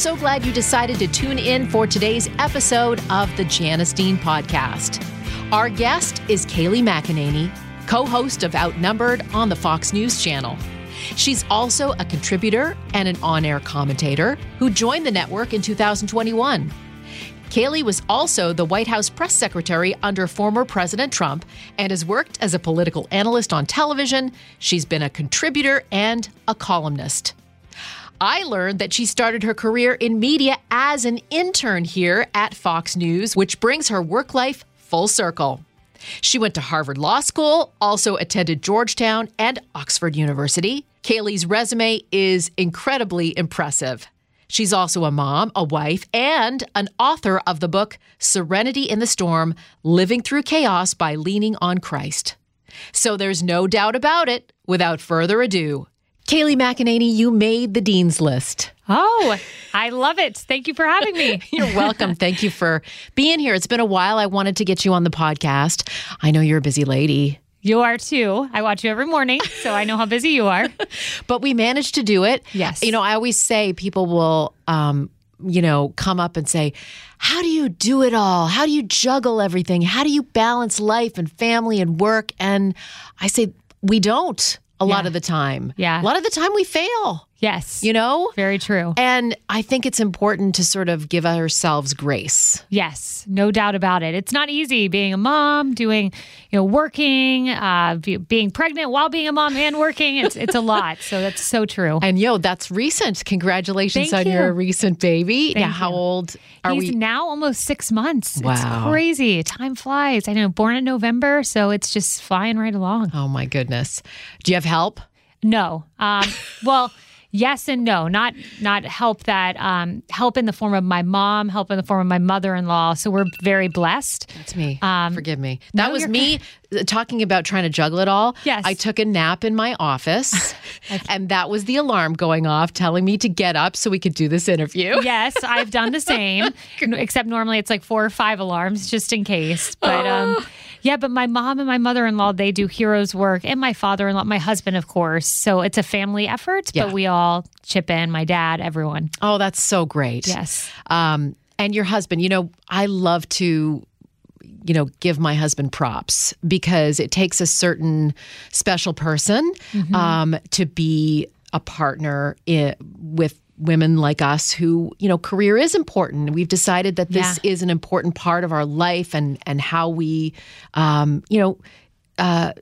So glad you decided to tune in for today's episode of the Janice Dean podcast. Our guest is Kayleigh McEnany, co host of Outnumbered on the Fox News Channel. She's also a contributor and an on air commentator who joined the network in 2021. Kayleigh was also the White House press secretary under former President Trump and has worked as a political analyst on television. She's been a contributor and a columnist. I learned that she started her career in media as an intern here at Fox News, which brings her work life full circle. She went to Harvard Law School, also attended Georgetown and Oxford University. Kayleigh's resume is incredibly impressive. She's also a mom, a wife, and an author of the book Serenity in the Storm Living Through Chaos by Leaning on Christ. So there's no doubt about it. Without further ado, Kayleigh McEnany, you made the Dean's List. Oh, I love it. Thank you for having me. You're welcome. Thank you for being here. It's been a while. I wanted to get you on the podcast. I know you're a busy lady. You are too. I watch you every morning, so I know how busy you are. but we managed to do it. Yes. You know, I always say people will, um, you know, come up and say, How do you do it all? How do you juggle everything? How do you balance life and family and work? And I say, We don't a yeah. lot of the time. Yeah. A lot of the time we fail. Yes. You know? Very true. And I think it's important to sort of give ourselves grace. Yes, no doubt about it. It's not easy being a mom, doing, you know, working, uh, being pregnant while being a mom and working. It's it's a lot. So that's so true. And yo, that's recent. Congratulations Thank on you. your recent baby. Thank now, how you. old are He's we? now almost six months. Wow. It's crazy. Time flies. I know, born in November, so it's just flying right along. Oh my goodness. Do you have help? No. Um, well, yes and no. Not not help that um, help in the form of my mom, help in the form of my mother in law. So we're very blessed. That's me. Um, Forgive me. That no, was me uh, talking about trying to juggle it all. Yes. I took a nap in my office, and that was the alarm going off telling me to get up so we could do this interview. Yes, I've done the same. except normally it's like four or five alarms just in case. But um, yeah, but my mom and my mother in law they do heroes work, and my father in law, my husband, of course. So it's a family effort, Yeah. but we all chip in. My dad, everyone. Oh, that's so great. Yes. Um, and your husband, you know, I love to, you know, give my husband props because it takes a certain special person Mm-hmm. um, to be a partner i with women like us who, you know, career is important. We've decided that this is an important part of our life and and how we, um, you know. Uh,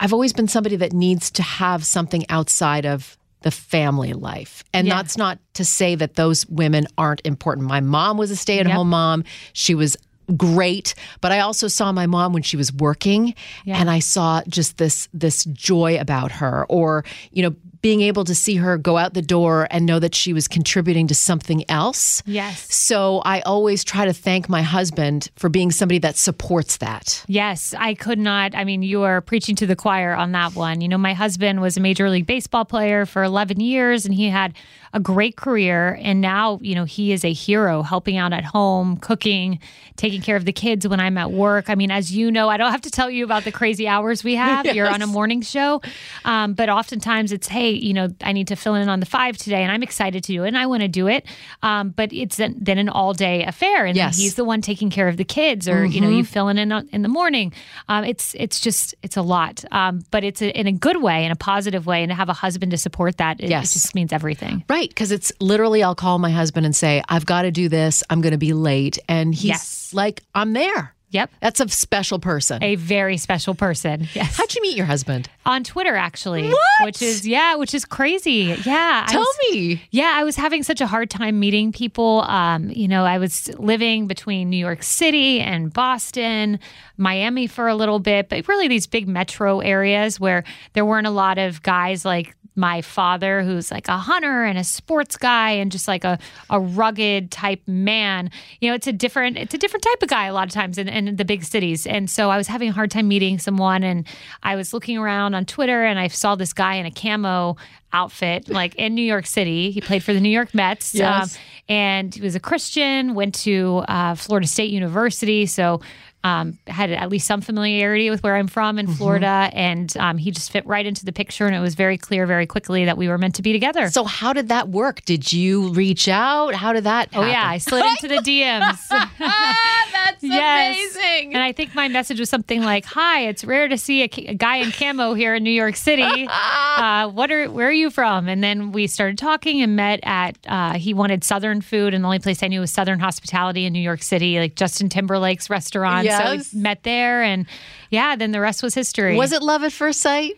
I've always been somebody that needs to have something outside of the family life. And Yeah. that's not to say that those women aren't important. My mom was a stay at home mom. She was great, but I also saw my mom when she was working Yeah. and I saw just this this joy about her or, you know, being able to see her go out the door and know that she was contributing to something else. Yes. So I always try to thank my husband for being somebody that supports that. Yes, I could not. I mean, you are preaching to the choir on that one. You know, my husband was a Major League Baseball player for 11 years and he had a great career. And now, you know, he is a hero helping out at home, cooking, taking care of the kids when I'm at work. I mean, as you know, I don't have to tell you about the crazy hours we have. You're on a morning show. Um, but oftentimes it's, hey, you know, I need to fill in on the five today and I'm excited to do it and I want to do it. Um, but it's then then an all day affair. And Yes. he's the one taking care of the kids or, you know, you fill in in, in the morning. Um, it's, it's just, it's a lot. Um, but it's a, in a good way, in a positive way. And to have a husband to support that, it, Yes. it just means everything. Right, because it's literally I'll call my husband and say, I've got to do this. I'm going to be late. And he's Yes. like, I'm there. Yep. That's a special person. A very special person. Yes. How'd you meet your husband? On Twitter, actually. What? Which is, yeah, which is crazy. Yeah. Tell was- me. Yeah, I was having such a hard time meeting people. Um, you know, I was living between New York City and Boston, Miami for a little bit, but really these big metro areas where there weren't a lot of guys like my father who's like a hunter and a sports guy and just like a, a rugged type man. You know it's a different it's a different type of guy a lot of times in, in the big cities. And so i was having a hard time meeting someone and i was looking around on twitter and i saw this guy in a camo outfit like in new york city. He played for the new york mets Yes. um, and he was a christian went to uh, florida state university. So um, had at least some familiarity with where I'm from Mm-hmm. in Florida, and um, he just fit right into the picture, and it was very clear very quickly that we were meant to be together. So how did that work? Did you reach out? How did that oh yeah, I slid into the DMs. That's Yes. amazing. And I think my message was something like, "Hi, it's rare to see a, a guy in camo here in New York City. Uh, what are where are you from?" And then we started talking and met at. Uh, he wanted Southern food, and the only place I knew was Southern hospitality in New York City, like Justin Timberlake's restaurant. Yes. So we met there, and yeah, then the rest was history. Was it love at first sight?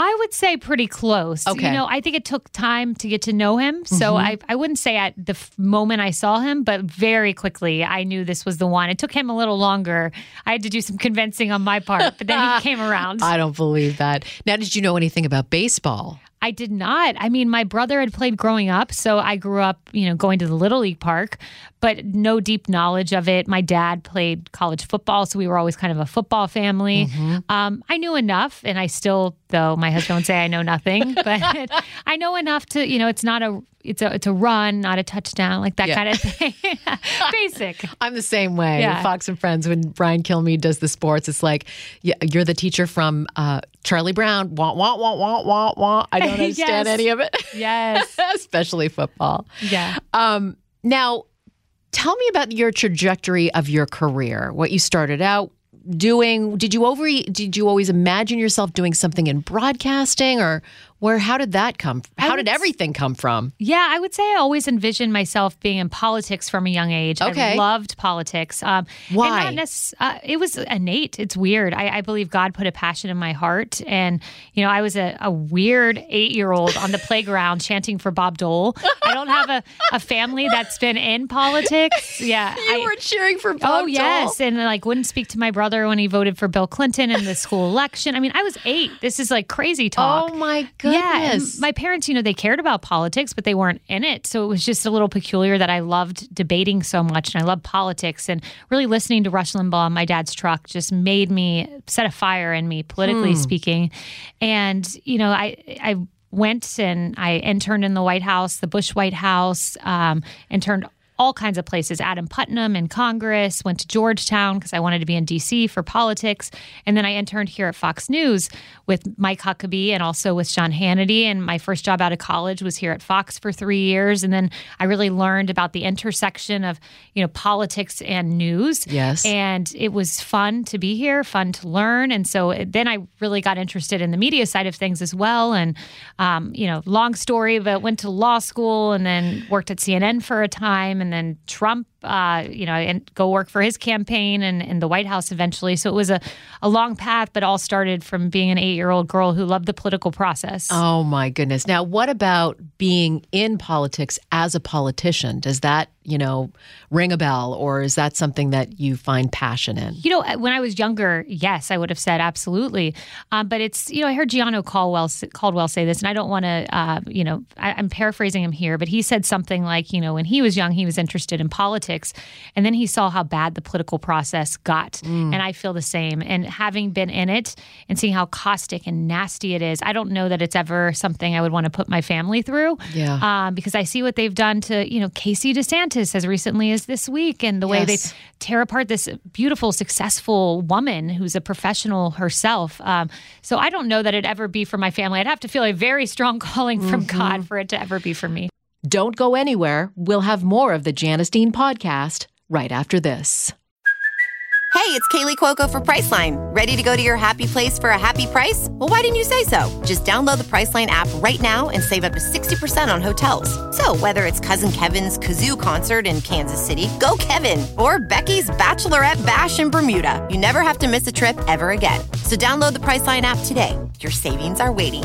I would say pretty close. Okay. Mm-hmm. You know, I think it took time to get to know him. So I, I wouldn't say at the f- moment I saw him, but very quickly I knew this was the one. It took him a little longer. I had to do some convincing on my part, but then he came around. I don't believe that. Now, did you know anything about baseball? I did not. I mean, my brother had played growing up, so I grew up, you know, going to the Little League Park, but no deep knowledge of it. My dad played college football, so we were always kind of a football family. Mm-hmm. Um, I knew enough, and I still, though my husband would say I know nothing, but I know enough to, you know, it's not a, it's a, it's a run, not a touchdown, like that Yeah. kind of thing. Basic. I'm the same way. Yeah. Fox and Friends, when Brian Kilmeade does the sports, it's like, yeah, you're the teacher from uh, Charlie Brown. Wah, wah, wah, wah, wah, wah. I don't understand Yes. any of it, Yes. especially football. Yeah. Um, now, tell me about your trajectory of your career. What you started out doing. Did you over? Did you always imagine yourself doing something in broadcasting, or where? How did that come? How would did everything come from? Yeah, I would say I always envisioned myself being in politics from a young age. Okay. I loved politics. Um, Why? uh, it was innate. It's weird. I, I believe God put a passion in my heart. And, you know, I was a, a weird eight year old on the playground chanting for Bob Dole. I don't have a, a family that's been in politics. Yeah. You I- were cheering for Bob Oh Dole. yes, and like wouldn't speak to my brother when he voted for Bill Clinton in the school election. I mean, I was eight. This is like crazy talk. Oh my Yeah, goodness. my parents, you know, they cared about politics, but they weren't in it. So it was just a little peculiar that I loved debating so much and I loved politics and really listening to Rush Limbaugh on my dad's truck just made me set a fire in me, politically speaking. And, you know, I, I, Went and I interned in the White House, the Bush White House, um, interned all kinds of places. Adam Putnam in Congress, went to Georgetown because I wanted to be in DC for politics. And then I interned here at Fox News with Mike Huckabee and also with Sean Hannity. And my first job out of college was here at Fox for three years. And then I really learned about the intersection of, you know, politics and news. Yes. And it was fun to be here, fun to learn. And so then I really got interested in the media side of things as well. And, um, you know, long story, but went to law school and then worked at CNN for a time. And then Trump, uh, you know, and go work for his campaign and in the White House eventually. So it was a, a long path, but all started from being an eight year old girl who loved the political process. Oh my goodness. Now, what about being in politics as a politician? Does that, you know, ring a bell or is that something that you find passion in? You know, when I was younger, yes, I would have said absolutely. Um, but it's, you know, I heard Gianno Caldwell, Caldwell say this, and I don't want to, uh, you know, I, I'm paraphrasing him here, but he said something like, you know, when he was young, he was interested in politics. And then he saw how bad the political process got. And I feel the same. And having been in it and seeing how caustic and nasty it is, I don't know that it's ever something I would want to put my family through. Yeah. Um, because I see what they've done to, you know, Casey DeSantis as recently as this week and the way they tear apart this beautiful, successful woman who's a professional herself. Um, so I don't know that it'd ever be for my family. I'd have to feel a very strong calling from God for it to ever be for me. Don't go anywhere. We'll have more of the Janice Dean podcast right after this. Hey, it's Kaley Cuoco for Priceline. Ready to go to your happy place for a happy price? Well, why didn't you say so? Just download the Priceline app right now and save up to 60% on hotels. So, whether it's Cousin Kevin's Kazoo concert in Kansas City, go Kevin, or Becky's Bachelorette Bash in Bermuda, you never have to miss a trip ever again. So, download the Priceline app today. Your savings are waiting.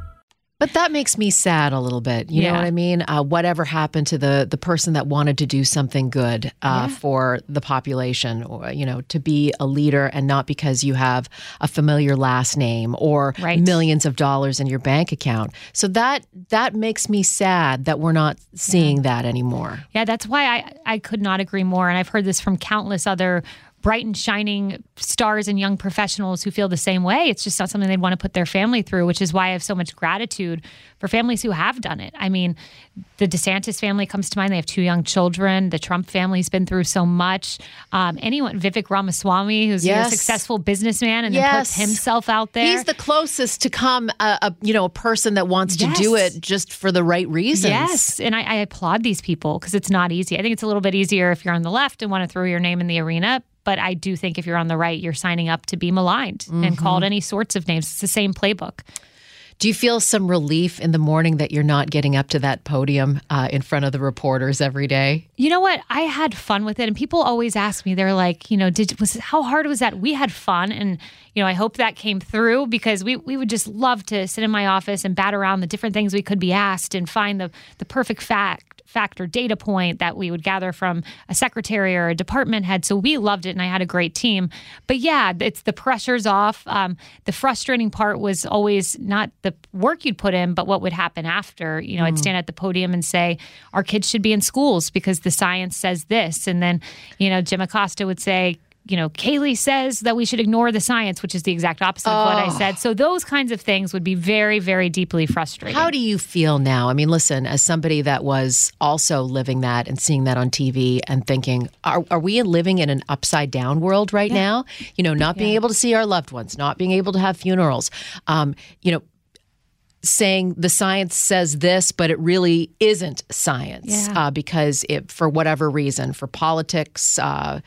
But that makes me sad a little bit. You Yeah. know what I mean? Uh, whatever happened to the the person that wanted to do something good uh, for the population, or you know, to be a leader and not because you have a familiar last name or Right. millions of dollars in your bank account. So that that makes me sad that we're not seeing that anymore. Yeah, that's why I, I could not agree more. And I've heard this from countless other bright and shining stars and young professionals who feel the same way. It's just not something they'd want to put their family through, which is why I have so much gratitude for families who have done it. I mean, the DeSantis family comes to mind. They have two young children. The Trump family's been through so much. Um, anyone, Vivek Ramaswamy, who's know, a Yes. successful businessman and then puts himself out there. He's the closest to come a, a you know a person that wants to do it just for the right reasons. Yes, and I, I applaud these people because it's not easy. I think it's a little bit easier if you're on the left and want to throw your name in the arena. But I do think if you're on the right, you're signing up to be maligned and Mm-hmm. called any sorts of names. It's the same playbook. Do you feel some relief in the morning that you're not getting up to that podium uh, in front of the reporters every day? You know what? I had fun with it, and people always ask me. They're like, you know, did was how hard was that? We had fun, and you know, I hope that came through because we we would just love to sit in my office and bat around the different things we could be asked and find the the perfect fact fact or data point that we would gather from a secretary or a department head. So we loved it, and I had a great team. But yeah, it's the pressure's off. Um, the frustrating part was always not the work you'd put in, but what would happen after. You know, I'd stand at the podium and say, "Our kids should be in schools because the science says this," and then you know, Jim Acosta would say. You know, Kayleigh says that we should ignore the science, which is the exact opposite of what I said. So those kinds of things would be very, very deeply frustrating. How do you feel now? I mean, listen, as somebody that was also living that and seeing that on TV and thinking, are, are we living in an upside down world right now? You know, not being able to see our loved ones, not being able to have funerals, um, you know, saying the science says this, but it really isn't science Yeah. uh, because it, for whatever reason, for politics, uh,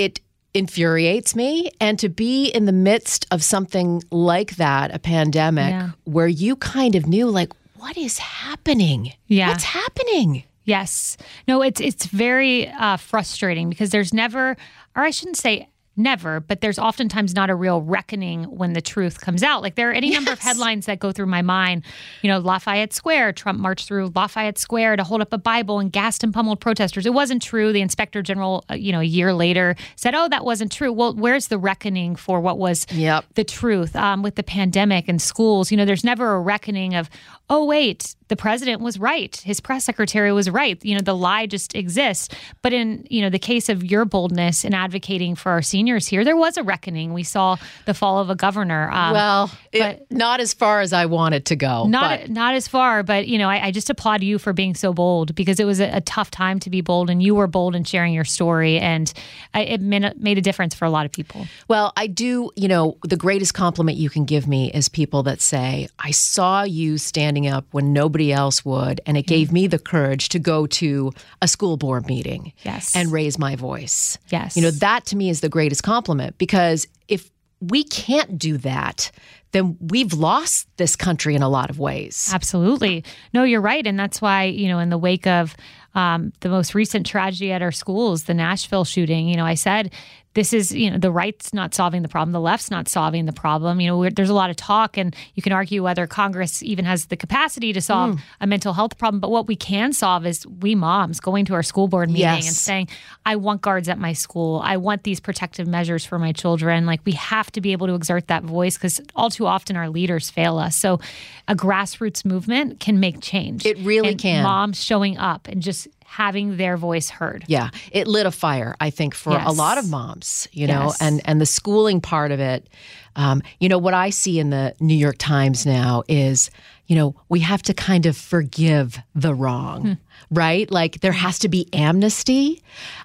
it infuriates me. And to be in the midst of something like that, a pandemic, Yeah. where you kind of knew, like, what is happening? Yeah. What's happening? Yes. No, it's it's very uh, frustrating because there's never, or I shouldn't say never, but there's oftentimes not a real reckoning when the truth comes out. Like there are any number of headlines that go through my mind. You know, Lafayette Square, Trump marched through Lafayette Square to hold up a Bible and gassed and pummeled protesters. It wasn't true. The inspector general, uh, you know, a year later said, "Oh, that wasn't true." Well, where's the reckoning for what was Yep. the truth um, with the pandemic and schools. You know, there's never a reckoning of, oh, wait, the president was right. His press secretary was right. You know, the lie just exists. But in, you know, the case of your boldness in advocating for our seniors here, there was a reckoning. We saw the fall of a governor. Um, Well, it- but- not as far as I want it to go. not but not as far, but you know, I, I just applaud you for being so bold because it was a, a tough time to be bold, and you were bold in sharing your story, and I, it made a, made a difference for a lot of people. Well, I do, you know, the greatest compliment you can give me is people that say, I saw you standing up when nobody else would, and it gave me the courage to go to a school board meeting Yes. and raise my voice. Yes. You know, that to me is the greatest compliment because if we can't do that, then we've lost this country in a lot of ways. Absolutely. No, you're right. And that's why, you know, in the wake of um, the most recent tragedy at our schools, the Nashville shooting, you know, I said, this is, you know, the right's not solving the problem. The left's not solving the problem. You know, we're, there's a lot of talk, and you can argue whether Congress even has the capacity to solve Mm. a mental health problem. But what we can solve is we moms going to our school board meeting Yes. and saying, I want guards at my school. I want these protective measures for my children. Like, we have to be able to exert that voice because all too often our leaders fail us. So, a grassroots movement can make change. It really And can. Moms showing up and just having their voice heard. Yeah, it lit a fire, I think, for a lot of moms, you know, Yes. and and the schooling part of it. Um, you know, what I see in the New York Times now is, you know, we have to kind of forgive the wrong, Hmm. right? Like there has to be amnesty,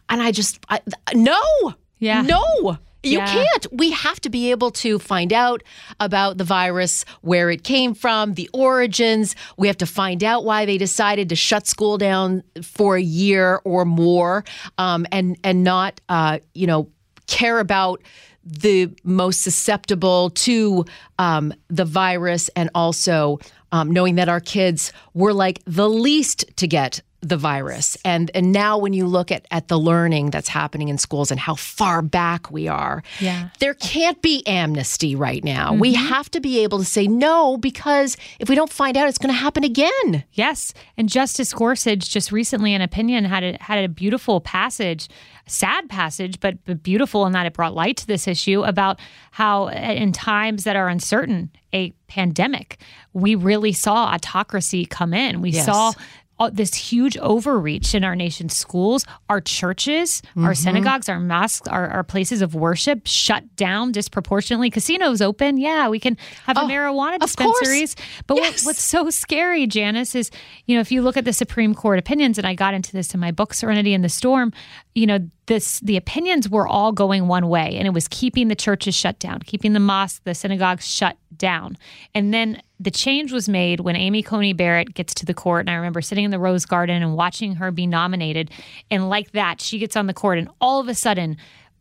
and I just, I, no, Yeah. no. You Yeah. can't. We have to be able to find out about the virus, where it came from, the origins. We have to find out why they decided to shut school down for a year or more, um, and and not, uh, you know, care about the most susceptible to um, the virus, and also um, knowing that our kids were like the least to get the virus and and now when you look at at the learning that's happening in schools and how far back we are Yeah. there can't be amnesty right now we mm-hmm. have to be able to say no because if we don't find out it's going to happen again Yes, and Justice Gorsuch just recently, in opinion, had a, had a beautiful passage, sad passage, but, but beautiful in that it brought light to this issue about how, uh, in times that are uncertain, a pandemic, we really saw autocracy come in. We Yes. saw Uh, this huge overreach in our nation's schools, our churches, our mm-hmm. synagogues, our mosques, our, our places of worship shut down disproportionately. Casinos open, yeah, we can have the oh, marijuana dispensaries. But what, what's so scary, Janice, is you know if you look at the Supreme Court opinions, and I got into this in my book Serenity in the Storm, you know this the opinions were all going one way, and it was keeping the churches shut down, keeping the mosques, the synagogues shut down, and then the change was made when Amy Coney Barrett gets to the court, and I remember sitting in the Rose Garden and watching her be nominated, and like that, she gets on the court, and all of a sudden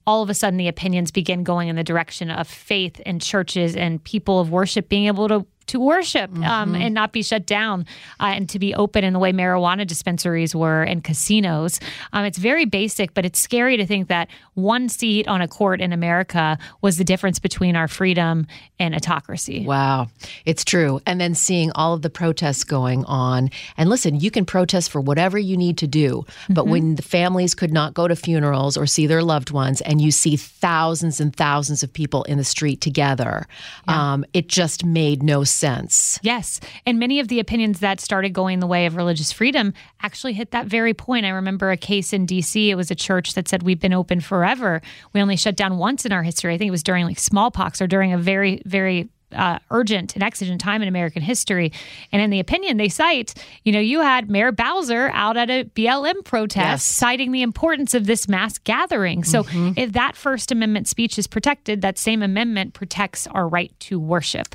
all of a sudden the opinions begin going in the direction of faith and churches and people of worship being able to to worship um, and not be shut down uh, and to be open in the way marijuana dispensaries were and casinos. Um, it's very basic, but it's scary to think that one seat on a court in America was the difference between our freedom and autocracy. Wow, it's true. And then seeing all of the protests going on. And listen, you can protest for whatever you need to do, but when the families could not go to funerals or see their loved ones, and you see thousands and thousands of people in the street together, um, it just made no sense. Yes. And many of the opinions that started going the way of religious freedom actually hit that very point. I remember a case in DC. It was a church that said, We've been open forever. We only shut down once in our history. I think it was during like smallpox or during a very, very uh, urgent and exigent time in American history. And in the opinion, they cite, you know, you had Mayor Bowser out at a BLM protest Yes. citing the importance of this mass gathering. So if that First Amendment speech is protected, that same amendment protects our right to worship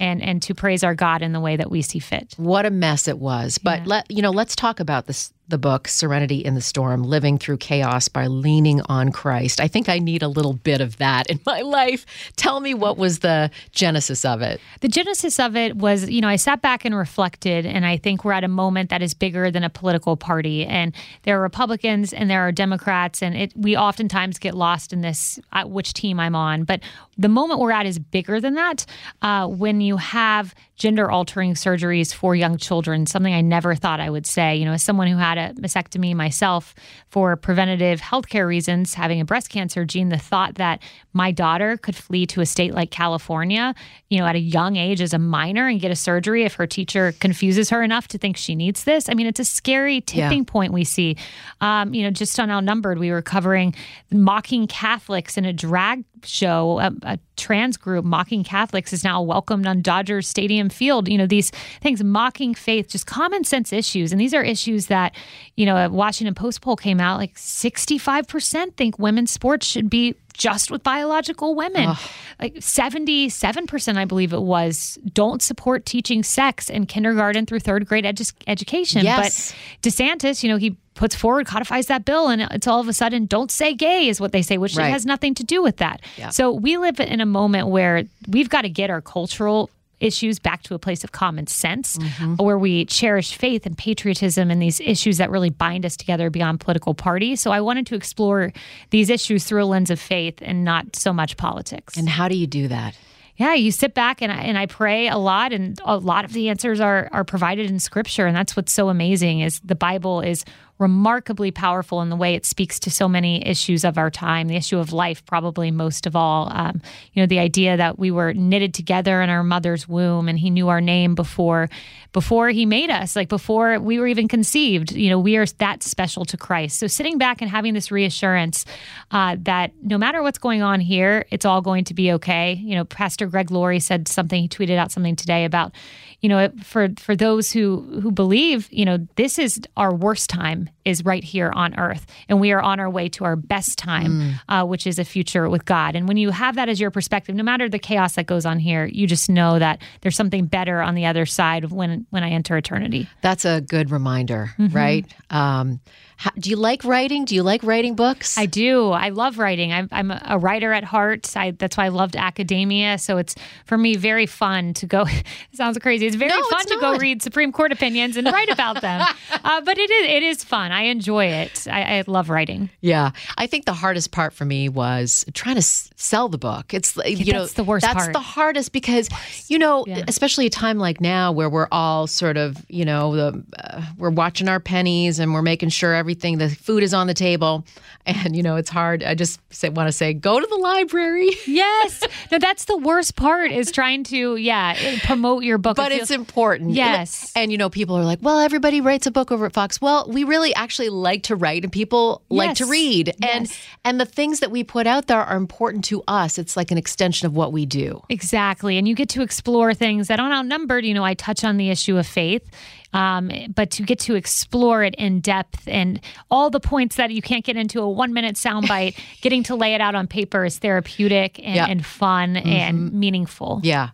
and, and to praise our God in the way that we see fit. What a mess it was. But let you know, let's talk about this the book Serenity in the Storm, Living Through Chaos by Leaning on Christ. I think I need a little bit of that in my life. Tell me what was the genesis of it. The genesis of it was, you know, I sat back and reflected, and I think we're at a moment that is bigger than a political party. And there are Republicans and there are Democrats, and it we oftentimes get lost in this uh, which team I'm on. But the moment we're at is bigger than that. Uh, when you have gender altering surgeries for young children, something I never thought I would say. You know, as someone who had a mastectomy myself for preventative healthcare reasons, having a breast cancer gene, the thought that my daughter could flee to a state like California, you know, at a young age as a minor and get a surgery if her teacher confuses her enough to think she needs this. I mean, it's a scary tipping point we see. Um, you know, just on Outnumbered, we were covering mocking Catholics in a drag show, a, a trans group mocking Catholics is now welcomed on Dodger Stadium Field. You know, these things mocking faith, just common sense issues. And these are issues that, you know, a Washington Post poll came out like 65% think women's sports should be just with biological women. Like 77%, I believe it was, don't support teaching sex in kindergarten through third grade edu- education. Yes. But DeSantis, you know, he puts forward, codifies that bill, and it's all of a sudden, don't say gay is what they say, which Right. has nothing to do with that. Yeah. So we live in a moment where we've got to get our cultural issues back to a place of common sense mm-hmm. where we cherish faith and patriotism and these issues that really bind us together beyond political parties. So I wanted to explore these issues through a lens of faith and not so much politics. And how do you do that? Yeah, you sit back and I, and I pray a lot, and a lot of the answers are are provided in Scripture, and that's what's so amazing is the Bible is remarkably powerful in the way it speaks to so many issues of our time. The issue of life, probably most of all. Um, you know, the idea that we were knitted together in our mother's womb, and He knew our name before before He made us, like before we were even conceived. You know, we are that special to Christ. So sitting back and having this reassurance uh, that no matter what's going on here, it's all going to be okay. You know, Pastor Greg Laurie said something. He tweeted out something today about, you know, for for those who who believe, you know, this is our worst time is right here on earth, and we are on our way to our best time, mm. uh, which is a future with God. And when you have that as your perspective, no matter the chaos that goes on here, you just know that there's something better on the other side when when I enter eternity. That's a good reminder, mm-hmm. right? Um, how, do you like writing? Do you like writing books? I do. I love writing. I'm, I'm a writer at heart. I, that's why I loved academia. So it's for me very fun to go. it sounds crazy. It's very no, fun it's to go read Supreme Court opinions and write about them. uh, but it is it is fun. I enjoy it. I, I, love writing. Yeah, I think the hardest part for me was trying to s- sell the book. It's you yeah, know that's the worst. That's part. the hardest because you know, yeah. especially a time like now where we're all sort of you know the uh, we're watching our pennies and we're making sure everything the food is on the table. And you know it's hard. I just say, want to say go to the library. Yes. No that's the worst part is trying to yeah promote your book. But it's important. Yes. and, and, you know people are like well everybody writes a book over at fox. Well we really actually like to write and people yes. like to read. Yes. and and the things that we put out there are important to us. It's like an extension of what we do. Exactly. And you get to explore things that aren't outnumbered. You know i touch on the issue of faith um, but to get to explore it in depth and all the points that you can't get into a one minute soundbite, getting to lay it out on paper is therapeutic and, yeah. and fun mm-hmm. and meaningful. Yeah.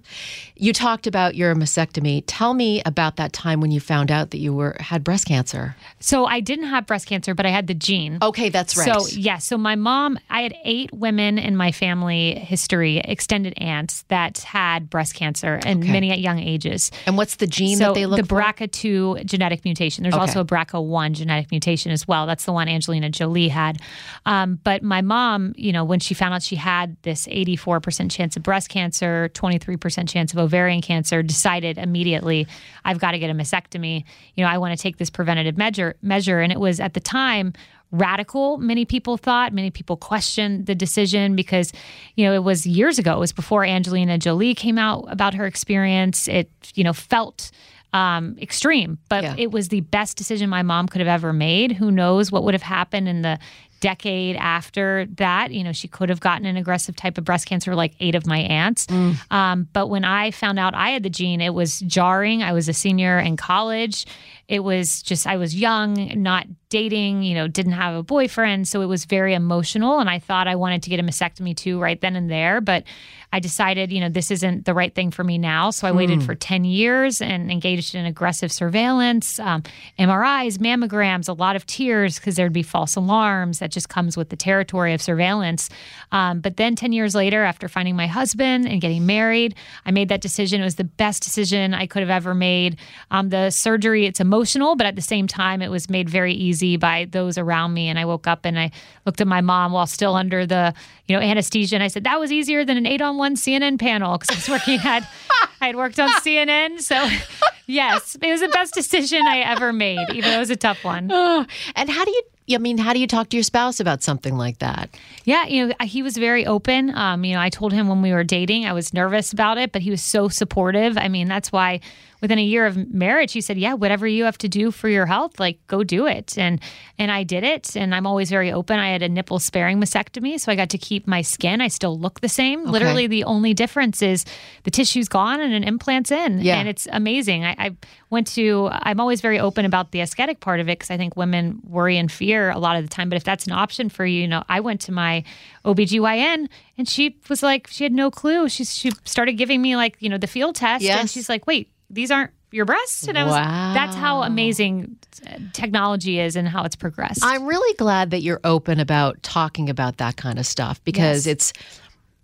You talked about your mastectomy. Tell me about that time when you found out that you were had breast cancer. So I didn't have breast cancer, but I had the gene. Okay, that's right. So yeah, so my mom, I had eight women in my family history, extended aunts that had breast cancer, and okay. many at young ages. And what's the gene so that they look the BRCA2 2 genetic mutation. There's okay. also a BRCA1 genetic mutation as well. That's the one Angelina Jolie had. Um, but my mom, you know, when she found out she had this 84% chance of breast cancer, 23% chance of ovarian cancer, decided immediately, I've got to get a mastectomy. You know, I want to take this preventative measure measure. And it was at the time radical many people thought many people questioned the decision because you know it was years ago it was before angelina jolie came out about her experience it you know felt um, extreme, but yeah. it was the best decision my mom could have ever made. Who knows what would have happened in the decade after that. You know, she could have gotten an aggressive type of breast cancer like eight of my aunts. Mm. Um, but when I found out I had the gene, it was jarring. I was a senior in college. It was just, I was young, not dating, you know, didn't have a boyfriend. So it was very emotional. And I thought I wanted to get a mastectomy too, right then and there. But I decided, you know, this isn't the right thing for me now. So I waited mm. for 10 years and engaged in aggressive surveillance, um, MRIs, mammograms, a lot of tears because there'd be false alarms. That just comes with the territory of surveillance. Um, but then 10 years later, after finding my husband and getting married, I made that decision. It was the best decision I could have ever made. Um, the surgery, it's emotional, but at the same time, it was made very easy by those around me. And I woke up and I looked at my mom while still under the, you know, anesthesia. And I said, that was easier than an eight on one CNN panel because I was working at, I had worked on CNN. So, yes, it was the best decision I ever made, even though it was a tough one. and how do you I mean, how do you talk to your spouse about something like that? Yeah, you know, he was very open. Um, you know, I told him when we were dating, I was nervous about it, but he was so supportive. I mean, that's why within a year of marriage, he said, "Yeah, whatever you have to do for your health, like go do it." And and I did it. And I'm always very open. I had a nipple sparing mastectomy, so I got to keep my skin. I still look the same. Okay. Literally, the only difference is the tissue's gone and an implant's in. Yeah. and it's amazing. I, I went to. I'm always very open about the aesthetic part of it because I think women worry and fear a lot of the time. But if that's an option for you, you know, I went to my OBGYN and she was like, she had no clue. She she started giving me like you know the field test, yes. and she's like, wait these aren't your breasts and I was wow. that's how amazing uh, technology is and how it's progressed. I'm really glad that you're open about talking about that kind of stuff because yes. it's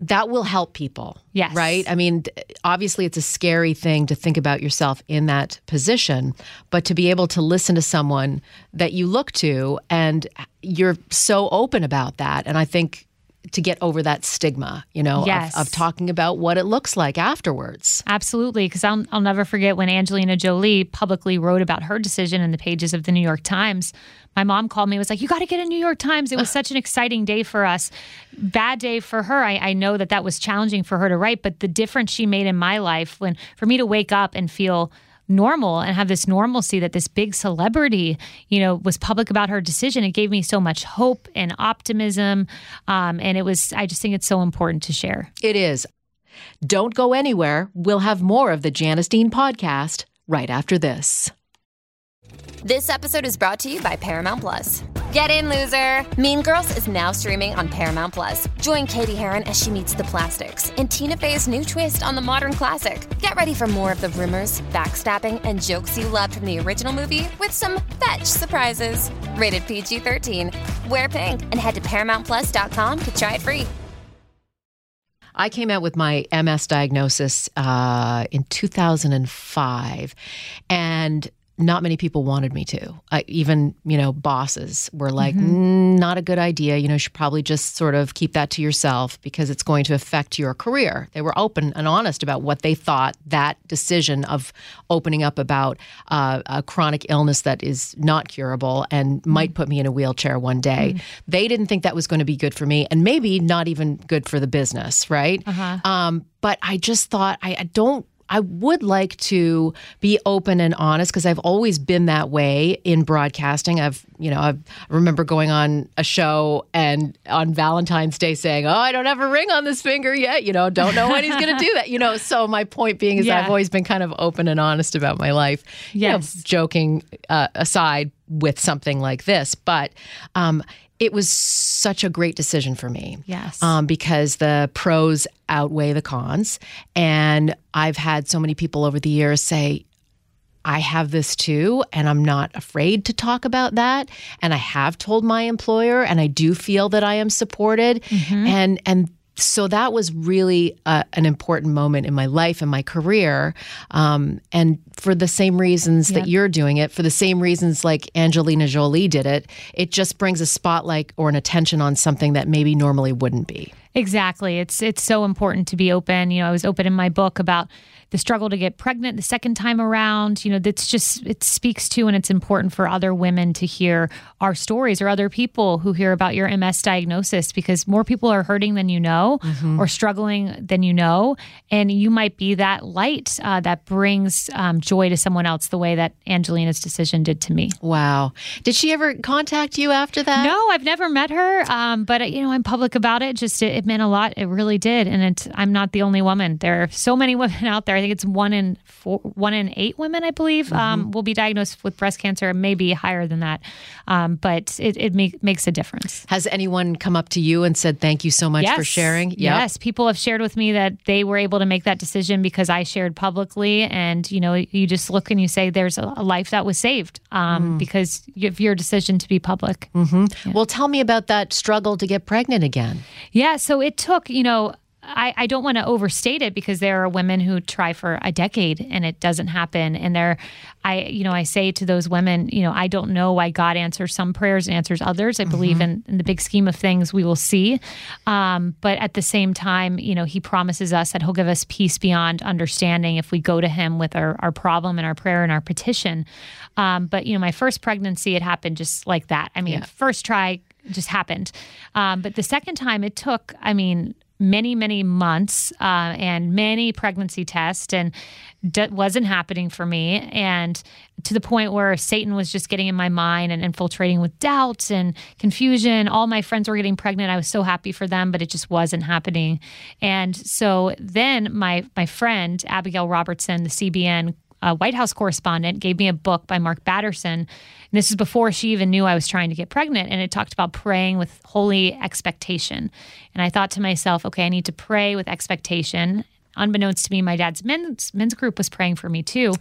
that will help people. Yes. Right? I mean, obviously it's a scary thing to think about yourself in that position, but to be able to listen to someone that you look to and you're so open about that and I think to get over that stigma, you know, yes. of, of, talking about what it looks like afterwards. Absolutely. Because I'll, I'll never forget when Angelina Jolie publicly wrote about her decision in the pages of the New York Times. My mom called me, and was like, You got to get a New York Times. It was such an exciting day for us. Bad day for her. I, I know that that was challenging for her to write, but the difference she made in my life when for me to wake up and feel normal and have this normalcy that this big celebrity, you know, was public about her decision. It gave me so much hope and optimism. Um, and it was, I just think it's so important to share. It is. Don't go anywhere. We'll have more of the Janice Dean podcast right after this. This episode is brought to you by Paramount Plus. Get in, loser! Mean Girls is now streaming on Paramount Plus. Join Cady Heron as she meets the plastics in Tina Fey's new twist on the modern classic. Get ready for more of the rumors, backstabbing, and jokes you loved from the original movie with some fetch surprises. Rated PG 13. Wear pink and head to ParamountPlus.com to try it free. I came out with my MS diagnosis uh, in 2005. And not many people wanted me to. Uh, even, you know, bosses were like, mm, not a good idea. You know, you should probably just sort of keep that to yourself because it's going to affect your career. They were open and honest about what they thought that decision of opening up about uh, a chronic illness that is not curable and might put me in a wheelchair one day. They didn't think that was going to be good for me and maybe not even good for the business, right? Um, but I just thought, I, I don't I would like to be open and honest because I've always been that way in broadcasting. I've, you know, I've, I remember going on a show and on Valentine's Day saying, "Oh, I don't have a ring on this finger yet." You know, don't know when he's going to do that. You know, so my point being is Yeah. I've always been kind of open and honest about my life. You know, Yes. joking uh, aside with something like this, but um, it was such a great decision for me Yes. um, because the pros outweigh the cons. And I've had so many people over the years say, I have this too, and I'm not afraid to talk about that. And I have told my employer, and I do feel that I am supported. And and so that was really uh, an important moment in my life and my career. Um, and for the same reasons that you're doing it, for the same reasons like Angelina Jolie did it, it just brings a spotlight or an attention on something that maybe normally wouldn't be. Exactly. It's it's so important to be open. You know, I was open in my book about the struggle to get pregnant the second time around. You know, that's just it speaks to and it's important for other women to hear our stories or other people who hear about your MS diagnosis because more people are hurting than you know or struggling than you know, and you might be that light uh, that brings um, joy to someone else the way that Angelina's decision did to me. Wow. Did she ever contact you after that? No, I've never met her, um, but you know, I'm public about it. Just it, it meant a lot. It really did, and it's, I'm not the only woman. There are so many women out there. Think it's one in four, one in eight women, I believe, um, will be diagnosed with breast cancer, maybe higher than that. Um, but it, it make, makes a difference. Has anyone come up to you and said thank you so much for sharing? Yep. Yes, people have shared with me that they were able to make that decision because I shared publicly, and you know, you just look and you say, "There's a, life that was saved um, because of your decision to be public." Well, tell me about that struggle to get pregnant again. Yeah, so it took, you know, I, I don't want to overstate it because there are women who try for a decade and it doesn't happen. And there, I, you know, I say to those women, you know, I don't know why God answers some prayers and answers others. I believe in, in the big scheme of things, we will see. Um, but at the same time, you know, He promises us that He'll give us peace beyond understanding if we go to Him with our, our problem and our prayer and our petition. Um, but, you know, my first pregnancy, it happened just like that. I mean, Yeah. first try just happened. Um, but the second time it took, I mean, many, many months uh, and many pregnancy tests, and that wasn't happening for me. And to the point where Satan was just getting in my mind and infiltrating with doubts and confusion. All my friends were getting pregnant. I was so happy for them, but it just wasn't happening. And so then my my friend Abigail Robertson, the CBN a White House correspondent, gave me a book by Mark Batterson. And this is before she even knew I was trying to get pregnant. And it talked about praying with holy expectation. And I thought to myself, okay, I need to pray with expectation. Unbeknownst to me, my dad's men's, men's group was praying for me too.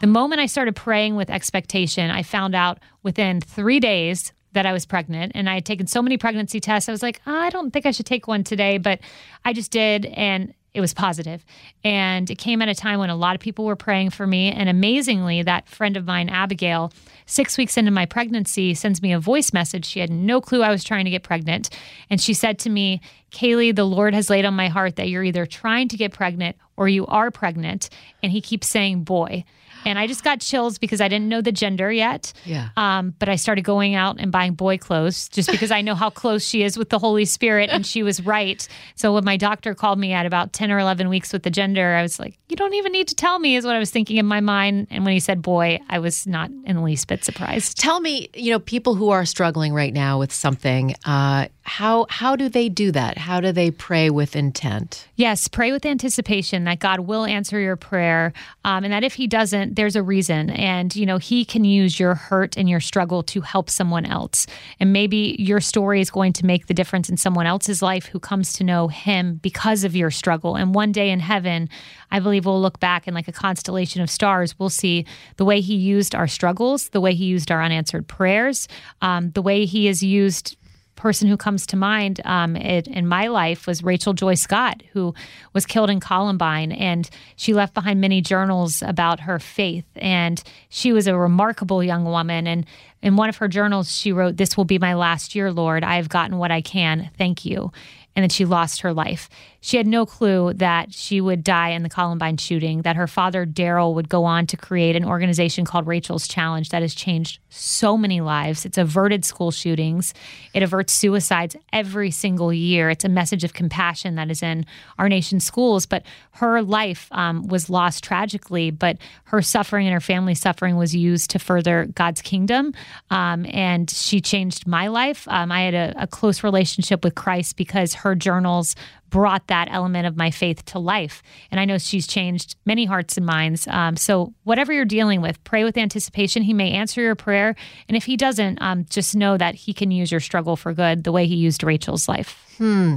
The moment I started praying with expectation, I found out within three days that I was pregnant and I had taken so many pregnancy tests. I was like, ah, I don't think I should take one today, but I just did. And it was positive. And it came at a time when a lot of people were praying for me. And amazingly, that friend of mine, Abigail, six weeks into my pregnancy, sends me a voice message. She had no clue I was trying to get pregnant. And she said to me, Kayleigh, the Lord has laid on my heart that you're either trying to get pregnant or you are pregnant. And he keeps saying, boy. And I just got chills because I didn't know the gender yet. Yeah. Um, but I started going out and buying boy clothes just because I know how close she is with the Holy Spirit, and she was right. So when my doctor called me at about ten or eleven weeks with the gender, I was like, "You don't even need to tell me," is what I was thinking in my mind. And when he said boy, I was not in the least bit surprised. Tell me, you know, people who are struggling right now with something, uh, how how do they do that? How do they pray with intent? Yes, pray with anticipation that God will answer your prayer, um, and that if He doesn't, there's a reason. And you know, He can use your hurt and your struggle to help someone else. And maybe your story is going to make the difference in someone else's life who comes to know Him because of your struggle. And one day in heaven, I believe we'll look back and like a constellation of stars, we'll see the way He used our struggles, the way He used our unanswered prayers, um, the way He has used person who comes to mind um, it, in my life was Rachel Joy Scott, who was killed in Columbine. And she left behind many journals about her faith. And she was a remarkable young woman. And in one of her journals, she wrote, This will be my last year, Lord. I have gotten what I can. Thank you. And then she lost her life. She had no clue that she would die in the Columbine shooting, that her father, Darrell, would go on to create an organization called Rachel's Challenge that has changed so many lives. It's averted school shootings, it averts suicides every single year. It's a message of compassion that is in our nation's schools. But her life um, was lost tragically, but her suffering and her family's suffering was used to further God's kingdom. Um, and she changed my life. Um, I had a, a close relationship with Christ because her journals brought that element of my faith to life. And I know she's changed many hearts and minds. Um, so, whatever you're dealing with, pray with anticipation. He may answer your prayer. And if he doesn't, um, just know that he can use your struggle for good the way he used Rachel's life. Hmm.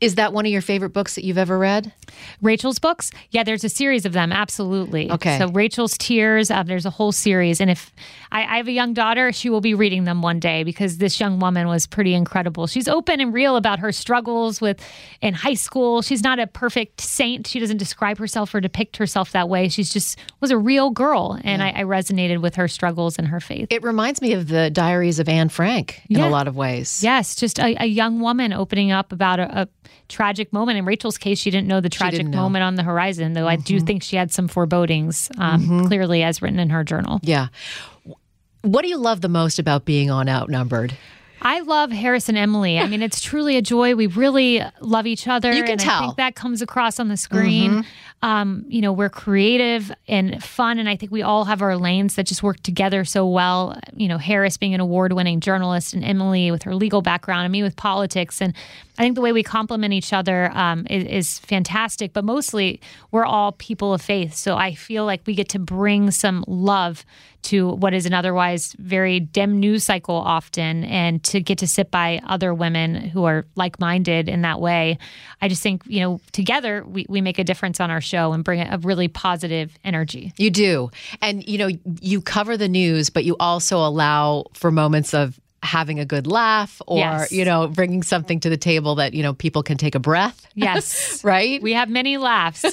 Is that one of your favorite books that you've ever read? Rachel's books? Yeah, there's a series of them. Absolutely. Okay. So Rachel's Tears, uh, there's a whole series. And if I, I, have a young daughter, she will be reading them one day because this young woman was pretty incredible. She's open and real about her struggles with in high school. She's not a perfect saint. She doesn't describe herself or depict herself that way. She's just was a real girl, and yeah. I, I, resonated with her struggles and her faith. It reminds me of the Diaries of Anne Frank in yeah. a lot of ways. Yes, just a, a young woman opening up about a, a tragic moment. In Rachel's case, she didn't know the tragic know. moment on the horizon, though mm-hmm. I do mm-hmm. think she had some forebodings, um, mm-hmm. clearly as written in her journal. Yeah. What do you love the most about being on Outnumbered? I love Harris and Emily. I mean, it's truly a joy. We really love each other. You can and tell. I think that comes across on the screen. Mm-hmm. Um, you know, we're creative and fun, and I think we all have our lanes that just work together so well. You know, Harris being an award winning journalist, and Emily with her legal background, and me with politics. And I think the way we complement each other um, is, is fantastic, but mostly we're all people of faith. So I feel like we get to bring some love to what is an otherwise very dim news cycle often and to get to sit by other women who are like-minded in that way i just think you know together we, we make a difference on our show and bring a really positive energy. You do. And you know you cover the news but you also allow for moments of having a good laugh or yes. you know bringing something to the table that you know people can take a breath. Yes. Right? We have many laughs.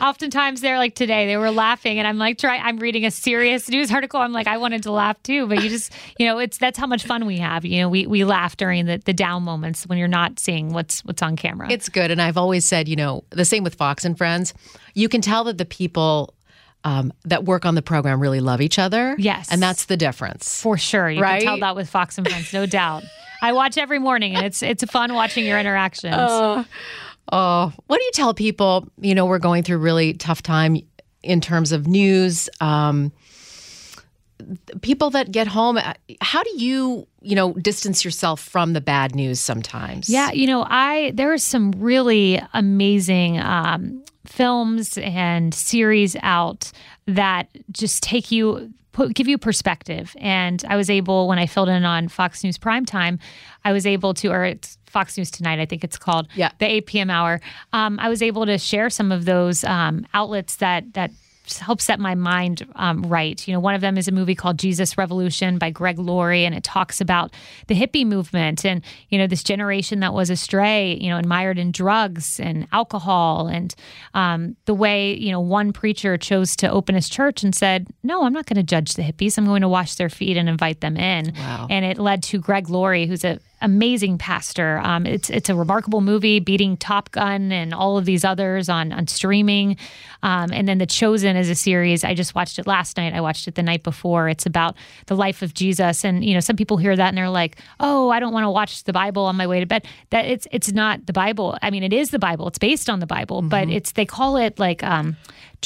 Oftentimes they're like today they were laughing and i'm like try i'm reading a serious news article. I'm like i wanted to laugh too but you just you know it's that's how much fun we have you know we, we laugh during the, the down moments when you're not seeing what's what's on camera. It's good. And i've always said you know the same with fox and friends. You can tell that the people um, that work on the program really love each other. Yes. And that's the difference. For sure. You right? can tell that with Fox and Friends, no doubt. I watch every morning and it's it's fun watching your interactions. Uh, oh, what do you tell people? You know, we're going through really tough time in terms of news. Um, people that get home uh, how do you you know distance yourself from the bad news sometimes yeah you know i there are some really amazing um, films and series out that just take you put, give you perspective. And i was able when i filled in on fox news primetime i was able to or it's fox news tonight i think it's called yeah. the 8 p.m hour um, i was able to share some of those um, outlets that that help set my mind um, right. You know, one of them is a movie called Jesus Revolution by Greg Laurie, and it talks about the hippie movement and, you know, this generation that was astray, you know, and mired in drugs and alcohol and um, the way, you know, one preacher chose to open his church and said, no, I'm not going to judge the hippies. I'm going to wash their feet and invite them in. Wow. And it led to Greg Laurie, who's a amazing pastor. Um, it's it's a remarkable movie, beating Top Gun and all of these others on on streaming. Um, and then The Chosen is a series. I just watched it last night. I watched it the night before. It's about the life of Jesus, and you know, some people hear that and they're like, "Oh, I don't want to watch the Bible on my way to bed." That it's it's not the Bible. I mean, it is the Bible. It's based on the Bible, mm-hmm. but it's they call it like. Um,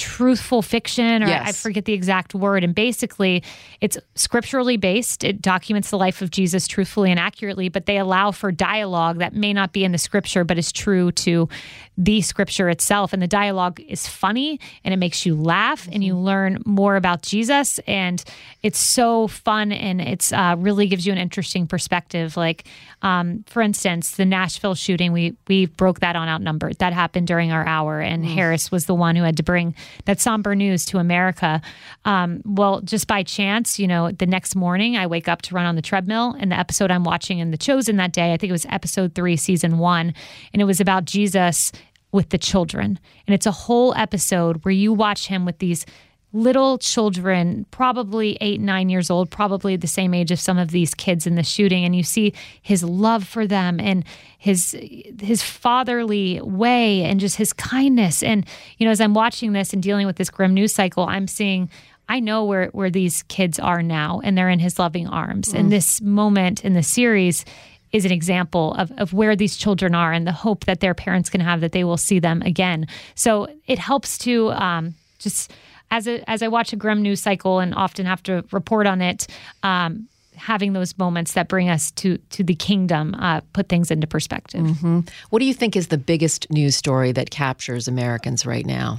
truthful fiction, or yes. I forget the exact word. And basically, it's scripturally based. It documents the life of Jesus truthfully and accurately, but they allow for dialogue that may not be in the scripture, but is true to the scripture itself. And the dialogue is funny and it makes you laugh and you learn more about Jesus. And it's so fun and it's uh, really gives you an interesting perspective. Like, um, for instance, the Nashville shooting, we we broke that on outnumbered. That happened during our hour, and mm. Harris was the one who had to bring that somber news to America. Um, well, just by chance, you know, the next morning I wake up to run on the treadmill, and the episode I'm watching in The Chosen that day, I think it was episode three, season one, and it was about Jesus with the children. And it's a whole episode where you watch him with these little children, probably eight, nine years old, probably the same age of some of these kids in the shooting, and you see his love for them and his his fatherly way and just his kindness. And you know, as I'm watching this and dealing with this grim news cycle, I'm seeing. I know where, where these kids are now, and they're in his loving arms. Mm. And this moment in the series is an example of, of where these children are and the hope that their parents can have that they will see them again. So it helps to um, just as a, as I watch a grim news cycle and often have to report on it, um, having those moments that bring us to to the kingdom uh, put things into perspective. Mm-hmm. What do you think is the biggest news story that captures Americans right now?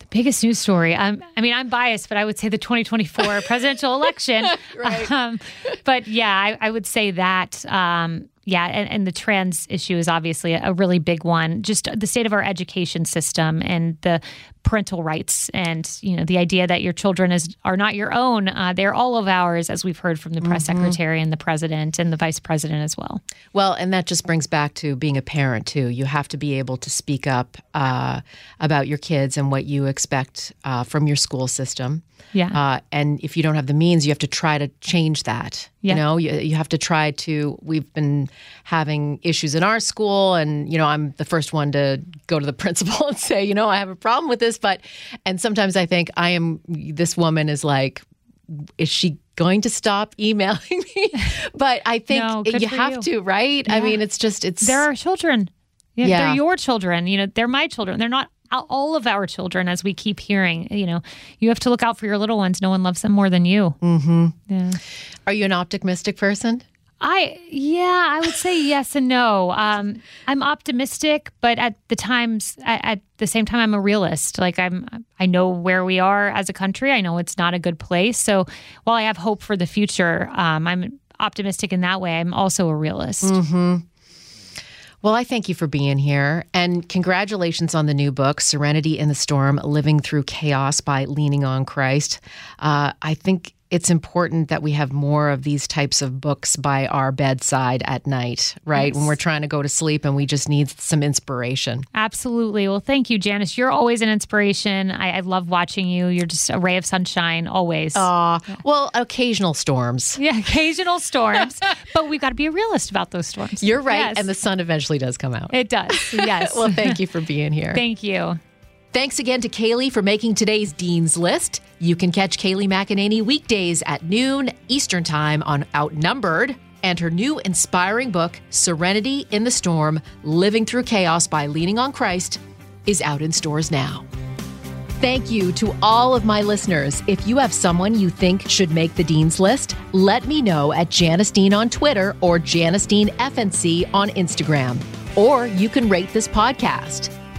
The biggest news story. Um, I mean, I'm biased, but I would say the 2024 presidential election. right. Um, but yeah, I, I, would say that. Um, yeah, and, and, the trans issue is obviously a really big one. Just the state of our education system and the parental rights and you know the idea that your children is are not your own uh, they're all of ours as we've heard from the press mm-hmm. secretary and the president and the vice president as well. Well and that just brings back to being a parent too. You have to be able to speak up uh, about your kids and what you expect uh, from your school system. Yeah. Uh, and if you don't have the means you have to try to change that yeah. you know you, you have to try to we've been having issues in our school and you know i'm the first one to go to the principal and say you know i have a problem with this but and sometimes I think I am this woman is like is she going to stop emailing me? but I think no, you have you. to, right? Yeah. I mean, it's just it's there are children. Yeah, yeah, they're your children. You know, they're my children. They're not all of our children, as we keep hearing. You know, you have to look out for your little ones. No one loves them more than you. Mm-hmm. Yeah. Are you an optimistic person? I yeah, I would say yes and no. Um, I'm optimistic, but at the times, at, at, the same time, I'm a realist. Like I'm, I know where we are as a country. I know it's not a good place. So while I have hope for the future, um, I'm optimistic in that way. I'm also a realist. Mm-hmm. Well, I thank you for being here. And congratulations on the new book, Serenity in the Storm Living Through Chaos by Leaning on Christ. Uh, I think it's important that we have more of these types of books by our bedside at night, right? Yes. When we're trying to go to sleep and we just need some inspiration. Absolutely. Well, thank you, Janice. You're always an inspiration. I, I love watching you. You're just a ray of sunshine always. Uh, well, occasional storms. Yeah, occasional storms. but we've got to be a realist about those storms. You're right. Yes. And the sun eventually does come out. It does. Yes. well, thank you for being here. thank you. Thanks again to Kayleigh for making today's Dean's List. You can catch Kayleigh McEnany weekdays at noon Eastern Time on Outnumbered and her new inspiring book, Serenity in the Storm Living Through Chaos by Leaning on Christ, is out in stores now. Thank you to all of my listeners. If you have someone you think should make the Dean's List, let me know at Janice Dean on Twitter or Janice Dean FNC on Instagram. Or you can rate this podcast.